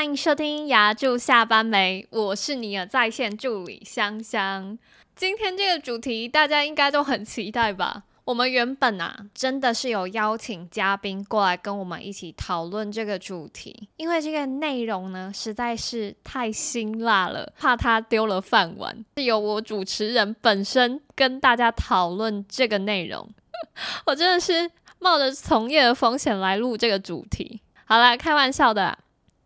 欢迎收听牙柱下班没？我是你的在线助理香香。今天这个主题大家应该都很期待吧？我们原本啊，真的是有邀请嘉宾过来跟我们一起讨论这个主题，因为这个内容呢实在是太辛辣了，怕他丢了饭碗，是由我主持人本身跟大家讨论这个内容。我真的是冒着从业的风险来录这个主题。好啦，开玩笑的。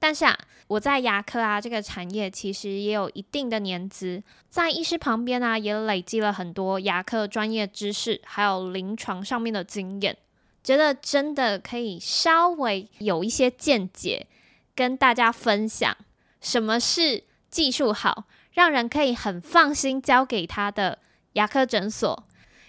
但是啊，我在牙科啊这个产业其实也有一定的年资，在医师旁边啊也累积了很多牙科专业知识，还有临床上面的经验，觉得真的可以稍微有一些见解，跟大家分享什么是技术好，让人可以很放心交给他的牙科诊所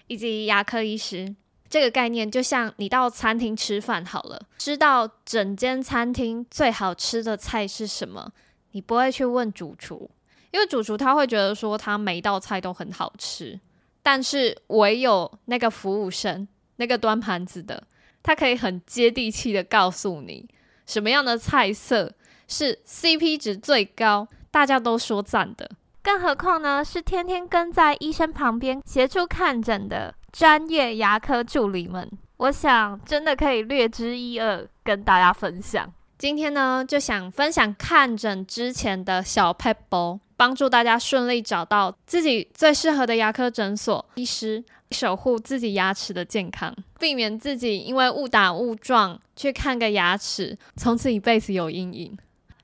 以及牙科医师。这个概念就像你到餐厅吃饭好了，知道整间餐厅最好吃的菜是什么，你不会去问主厨，因为主厨他会觉得说他每一道菜都很好吃，但是唯有那个服务生，那个端盘子的，他可以很接地气的告诉你什么样的菜色是 CP 值最高，大家都说赞的。更何况呢，是天天跟在医生旁边协助看诊的专业牙科助理们，我想真的可以略知一二，跟大家分享。今天呢，就想分享看诊之前的小撇步，帮助大家顺利找到自己最适合的牙科诊所、医师，守护自己牙齿的健康，避免自己因为误打误撞去看个牙齿，从此一辈子有阴影。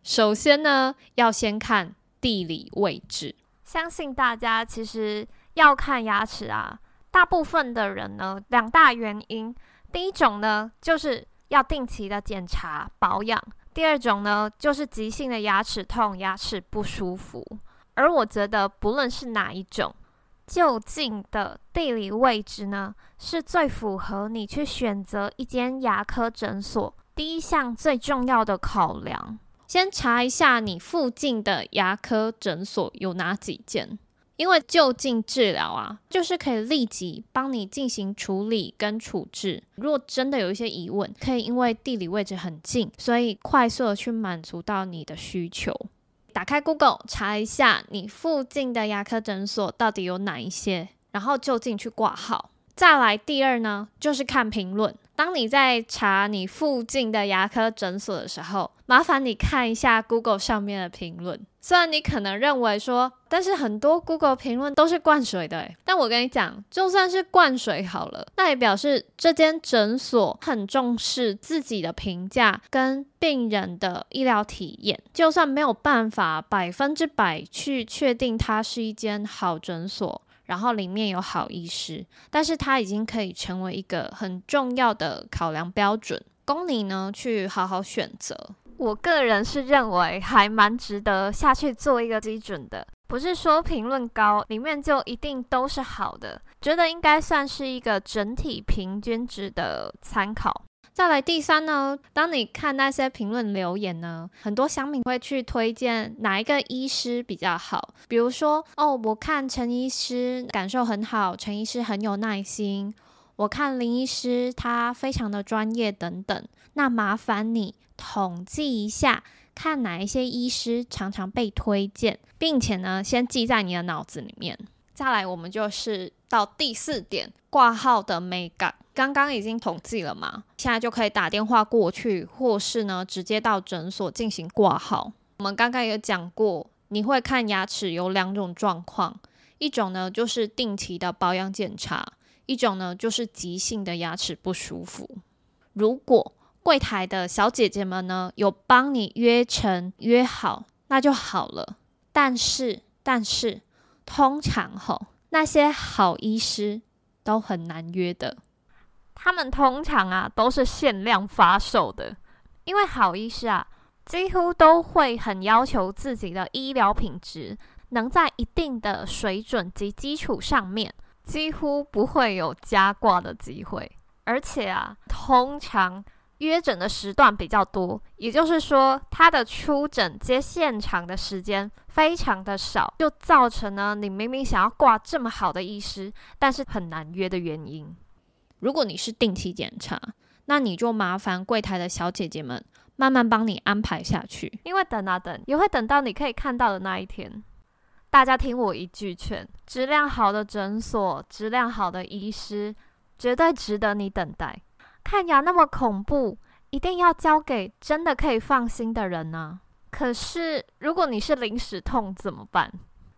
首先呢，要先看。地理位置，相信大家其实要看牙齿啊，大部分的人呢，两大原因，第一种呢，就是要定期的检查保养，第二种呢，就是急性的牙齿痛、牙齿不舒服。而我觉得，不论是哪一种，就近的地理位置呢，是最符合你去选择一间牙科诊所第一项最重要的考量。先查一下你附近的牙科诊所有哪几间，因为就近治疗啊，就是可以立即帮你进行处理跟处置。如果真的有一些疑问，可以因为地理位置很近，所以快速的去满足到你的需求。打开 Google 查一下你附近的牙科诊所到底有哪一些，然后就近去挂号。再来第二呢，就是看评论。当你在查你附近的牙科诊所的时候，麻烦你看一下 Google 上面的评论。虽然你可能认为说，但是很多 Google 评论都是灌水的，但我跟你讲，就算是灌水好了，那也表示这间诊所很重视自己的评价跟病人的医疗体验。就算没有办法百分之百去确定它是一间好诊所。然后里面有好医师，但是它已经可以成为一个很重要的考量标准，供你呢去好好选择。我个人是认为还蛮值得下去做一个基准的，不是说评论高里面就一定都是好的，觉得应该算是一个整体平均值的参考。再来第三呢，当你看那些评论留言呢，很多乡民会去推荐哪一个医师比较好，比如说哦，我看陈医师感受很好，陈医师很有耐心，我看林医师他非常的专业等等。那麻烦你统计一下，看哪一些医师常常被推荐，并且呢，先记在你的脑子里面。再来，我们就是到第四点，挂号的美感。刚刚已经统计了嘛，现在就可以打电话过去，或是呢直接到诊所进行挂号。我们刚刚有讲过，你会看牙齿有两种状况，一种呢就是定期的保养检查，一种呢就是急性的牙齿不舒服。如果柜台的小姐姐们呢有帮你约成约好，那就好了。但是但是通常吼那些好医师都很难约的。他们通常啊都是限量发售的，因为好医师啊几乎都会很要求自己的医疗品质能在一定的水准及基础上面，几乎不会有加挂的机会。而且啊，通常约诊的时段比较多，也就是说他的出诊接现场的时间非常的少，就造成了你明明想要挂这么好的医师，但是很难约的原因。如果你是定期检查，那你就麻烦柜台的小姐姐们慢慢帮你安排下去，因为等啊等，也会等到你可以看到的那一天。大家听我一句劝，质量好的诊所，质量好的医师，绝对值得你等待。看牙那么恐怖，一定要交给真的可以放心的人呢、啊。可是如果你是临时痛怎么办？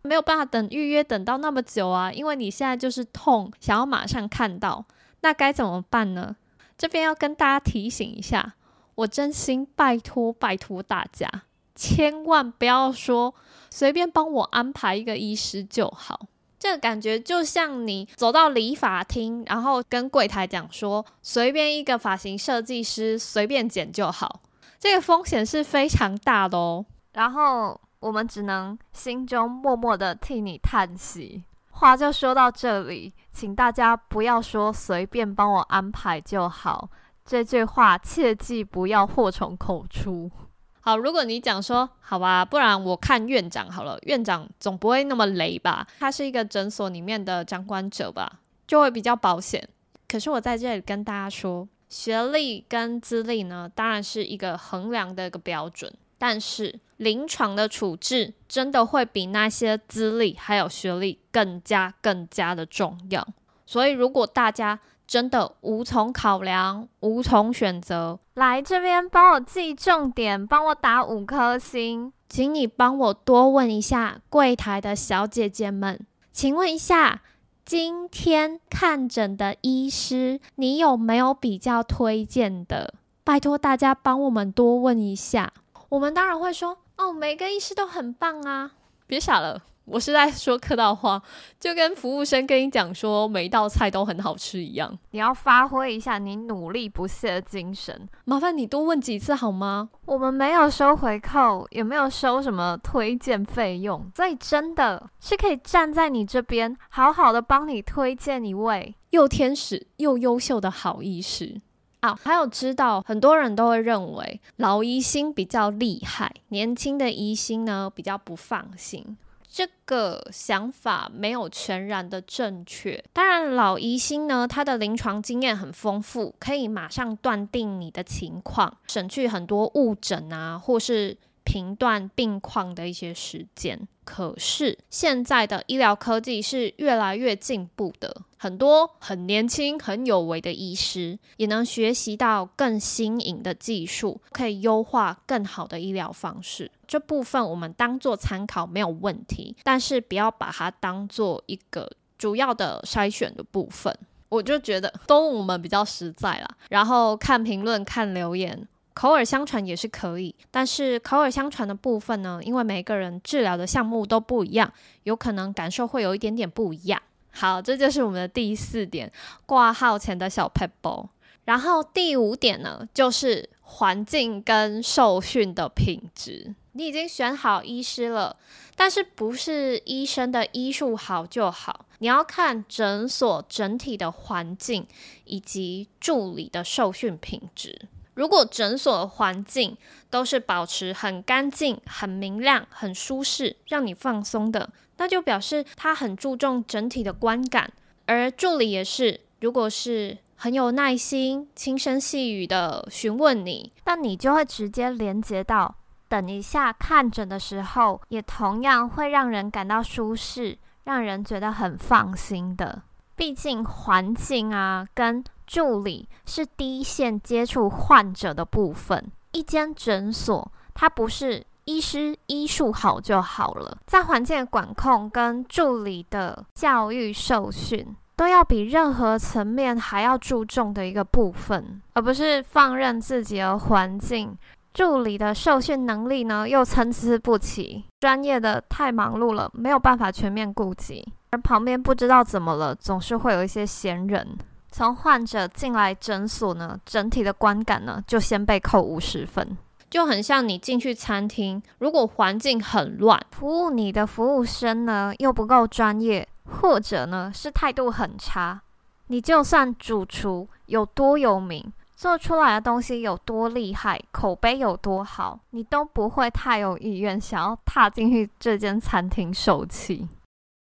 没有办法等预约等到那么久啊，因为你现在就是痛，想要马上看到，那该怎么办呢？这边要跟大家提醒一下，我真心拜托拜托大家，千万不要说。随便帮我安排一个医师就好，这个感觉就像你走到理发厅，然后跟柜台讲说，随便一个发型设计师随便剪就好，这个风险是非常大的哦。然后我们只能心中默默的替你叹息。话就说到这里，请大家不要说随便帮我安排就好，这句话切记不要祸从口出。好，如果你讲说好吧，不然我看院长好了，院长总不会那么雷吧？他是一个诊所里面的掌管者吧，就会比较保险。可是我在这里跟大家说，学历跟资历呢，当然是一个衡量的一个标准，但是临床的处置真的会比那些资历还有学历更加更加的重要。所以如果大家真的无从考量，无从选择。来这边帮我记重点，帮我打五颗星。请你帮我多问一下柜台的小姐姐们，请问一下，今天看诊的医师，你有没有比较推荐的？拜托大家帮我们多问一下。我们当然会说，哦，每个医师都很棒啊，别傻了。我是在说客套话，就跟服务生跟你讲说每一道菜都很好吃一样。你要发挥一下你努力不懈的精神，麻烦你多问几次好吗？我们没有收回扣，也没有收什么推荐费用，所以真的是可以站在你这边，好好的帮你推荐一位又天使又优秀的好医师啊！还有知道很多人都会认为老医心比较厉害，年轻的医心呢比较不放心。这个想法没有全然的正确。当然，老医生呢，他的临床经验很丰富，可以马上断定你的情况，省去很多误诊啊，或是评断病况的一些时间。可是现在的医疗科技是越来越进步的，很多很年轻、很有为的医师也能学习到更新颖的技术，可以优化更好的医疗方式。这部分我们当做参考没有问题，但是不要把它当做一个主要的筛选的部分。我就觉得都我们比较实在啦，然后看评论、看留言。口耳相传也是可以，但是口耳相传的部分呢，因为每个人治疗的项目都不一样，有可能感受会有一点点不一样。好，这就是我们的第四点，挂号前的小 pebble。然后第五点呢，就是环境跟受训的品质。你已经选好医师了，但是不是医生的医术好就好，你要看诊所整体的环境以及助理的受训品质。如果诊所环境都是保持很干净、很明亮、很舒适，让你放松的，那就表示他很注重整体的观感。而助理也是，如果是很有耐心、轻声细语的询问你，那你就会直接连接到等一下看诊的时候，也同样会让人感到舒适，让人觉得很放心的。毕竟环境啊，跟助理是第一线接触患者的部分。一间诊所，它不是医师医术好就好了，在环境的管控跟助理的教育受训，都要比任何层面还要注重的一个部分，而不是放任自己的环境。助理的受训能力呢，又参差不齐，专业的太忙碌了，没有办法全面顾及，而旁边不知道怎么了，总是会有一些闲人。从患者进来诊所呢，整体的观感呢，就先被扣五十分，就很像你进去餐厅，如果环境很乱，服务你的服务生呢又不够专业，或者呢是态度很差，你就算主厨有多有名，做出来的东西有多厉害，口碑有多好，你都不会太有意愿想要踏进去这间餐厅受气。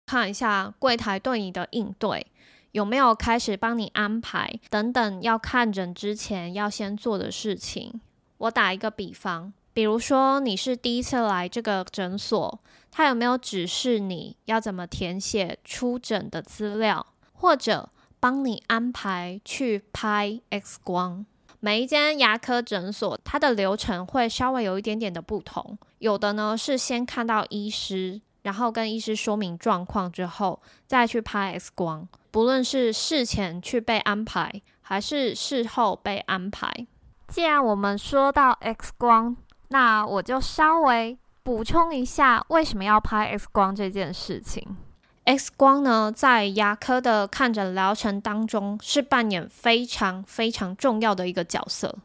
看一下柜台对你的应对。有没有开始帮你安排等等要看诊之前要先做的事情。我打一个比方，比如说你是第一次来这个诊所，他有没有指示你要怎么填写出诊的资料，或者帮你安排去拍 X 光？每一间牙科诊所，它的流程会稍微有一点点的不同。有的呢是先看到医师，然后跟医师说明状况之后，再去拍 X 光。不论是事前去被安排，还是事后被安排。既然我们说到 X 光，那我就稍微补充一下，为什么要拍 X 光这件事情。X 光呢，在牙科的看诊疗程当中是扮演非常非常重要的一个角色。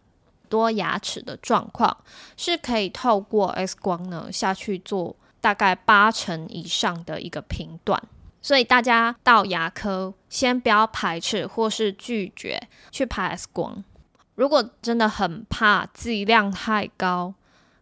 多牙齿的状况是可以透过 X 光呢下去做大概八成以上的一个评断。所以大家到牙科先不要排斥或是拒绝去拍 X 光。如果真的很怕剂量太高，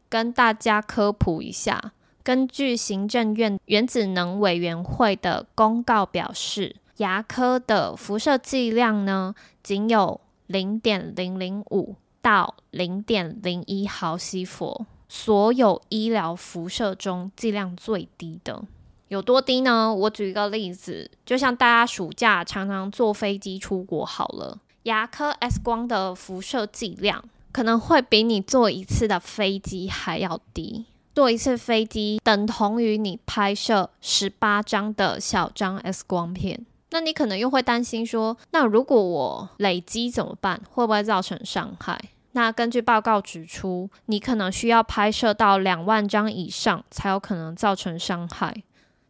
跟大家科普一下。根据行政院原子能委员会的公告表示，牙科的辐射剂量呢，仅有零点零零五到零点零一毫西弗，所有医疗辐射中剂量最低的。有多低呢？我举一个例子，就像大家暑假常常坐飞机出国好了，牙科 X 光的辐射剂量可能会比你坐一次的飞机还要低。坐一次飞机等同于你拍摄十八张的小张 X 光片，那你可能又会担心说，那如果我累积怎么办？会不会造成伤害？那根据报告指出，你可能需要拍摄到两万张以上才有可能造成伤害，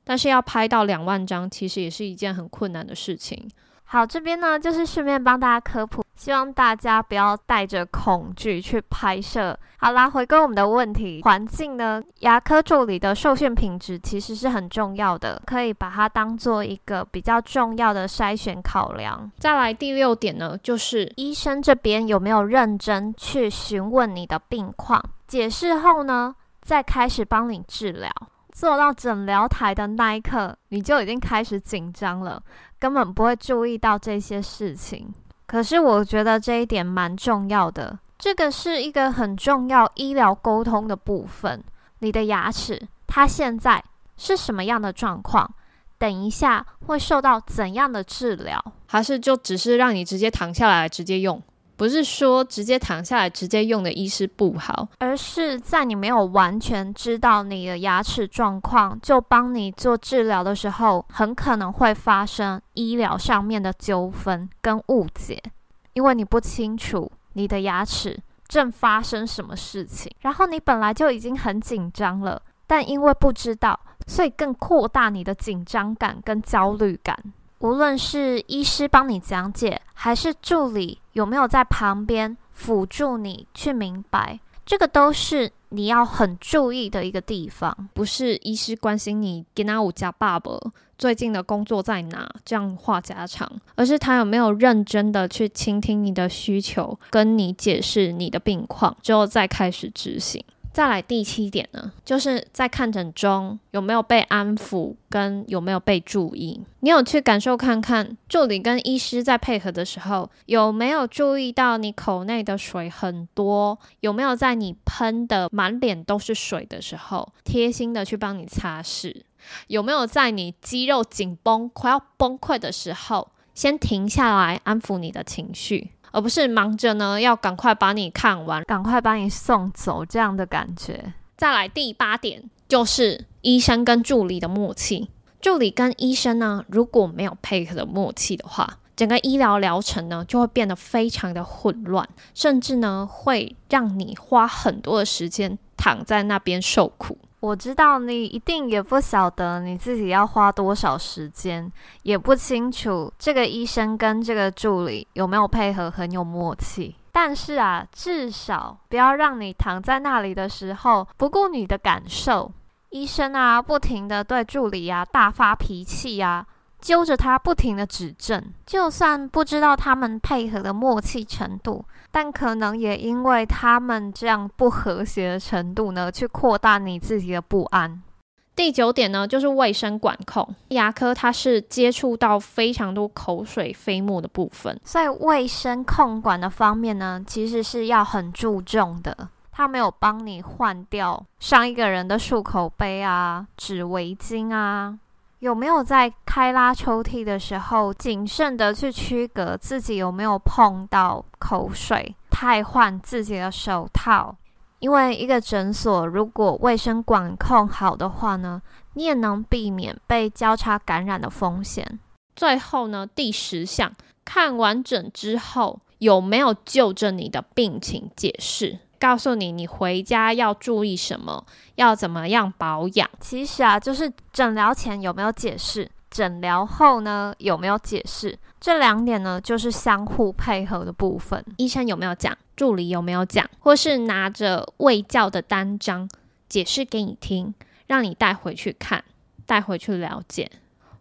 但是要拍到两万张，其实也是一件很困难的事情。好，这边呢就是顺便帮大家科普，希望大家不要带着恐惧去拍摄。好啦，回归我们的问题，环境呢，牙科助理的受训品质其实是很重要的，可以把它当做一个比较重要的筛选考量。再来第六点呢，就是医生这边有没有认真去询问你的病况，解释后呢，再开始帮你治疗。坐到诊疗台的那一刻，你就已经开始紧张了。根本不会注意到这些事情，可是我觉得这一点蛮重要的。这个是一个很重要医疗沟通的部分。你的牙齿它现在是什么样的状况？等一下会受到怎样的治疗？还是就只是让你直接躺下来直接用？不是说直接躺下来直接用的医师不好，而是在你没有完全知道你的牙齿状况就帮你做治疗的时候，很可能会发生医疗上面的纠纷跟误解，因为你不清楚你的牙齿正发生什么事情，然后你本来就已经很紧张了，但因为不知道，所以更扩大你的紧张感跟焦虑感。无论是医师帮你讲解，还是助理有没有在旁边辅助你去明白，这个都是你要很注意的一个地方。不是医师关心你跟他五家爸爸最近的工作在哪，这样话家常，而是他有没有认真的去倾听你的需求，跟你解释你的病况，之后再开始执行。再来第七点呢，就是在看诊中有没有被安抚，跟有没有被注意。你有去感受看看，助理跟医师在配合的时候，有没有注意到你口内的水很多？有没有在你喷的满脸都是水的时候，贴心的去帮你擦拭？有没有在你肌肉紧绷、快要崩溃的时候，先停下来安抚你的情绪？而不是忙着呢，要赶快把你看完，赶快把你送走这样的感觉。再来第八点，就是医生跟助理的默契。助理跟医生呢，如果没有配合的默契的话，整个医疗疗程呢就会变得非常的混乱，甚至呢会让你花很多的时间躺在那边受苦。我知道你一定也不晓得你自己要花多少时间，也不清楚这个医生跟这个助理有没有配合很有默契。但是啊，至少不要让你躺在那里的时候不顾你的感受。医生啊，不停的对助理啊大发脾气啊。揪着他不停的指正，就算不知道他们配合的默契程度，但可能也因为他们这样不和谐的程度呢，去扩大你自己的不安。第九点呢，就是卫生管控。牙科它是接触到非常多口水、飞沫的部分，所以卫生控管的方面呢，其实是要很注重的。他没有帮你换掉上一个人的漱口杯啊、纸围巾啊，有没有在开拉抽屉的时候谨慎的去区隔自己有没有碰到口水，汰换自己的手套。因为一个诊所如果卫生管控好的话呢，你也能避免被交叉感染的风险。最后呢，第十项，看完诊之后有没有就着你的病情解释，告诉你你回家要注意什么，要怎么样保养。其实啊，就是诊疗前有没有解释，诊疗后呢有没有解释，这两点呢就是相互配合的部分。医生有没有讲？助理有没有讲，或是拿着卫教的单张解释给你听，让你带回去看，带回去了解，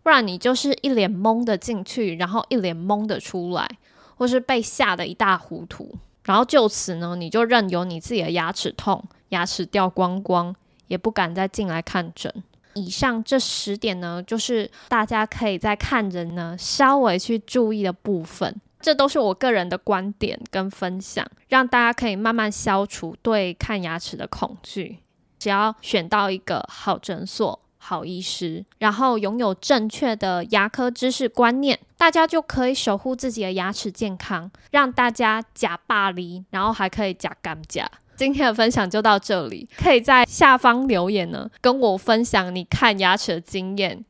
不然你就是一脸懵的进去，然后一脸懵的出来，或是被吓得一大糊涂，然后就此呢，你就任由你自己的牙齿痛，牙齿掉光光，也不敢再进来看诊。以上这十点呢，就是大家可以在看人呢稍微去注意的部分。这都是我个人的观点跟分享，让大家可以慢慢消除对看牙齿的恐惧。只要选到一个好诊所、好医师，然后拥有正确的牙科知识观念，大家就可以守护自己的牙齿健康，让大家假霸凌，然后还可以假干假。今天的分享就到这里，可以在下方留言呢，跟我分享你看牙齿的经验。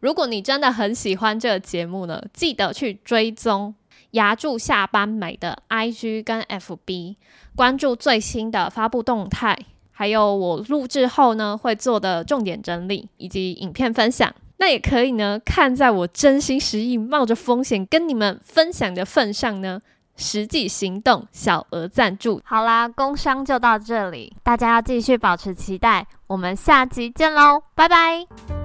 如果你真的很喜欢这个节目呢，记得去追踪。牙助下班美的 IG 跟 FB，关注最新的发布动态，还有我录制后呢会做的重点整理以及影片分享。那也可以呢，看在我真心实意冒着风险跟你们分享的份上呢，实际行动小额赞助。好啦，工商就到这里，大家要继续保持期待，我们下集见喽，拜拜。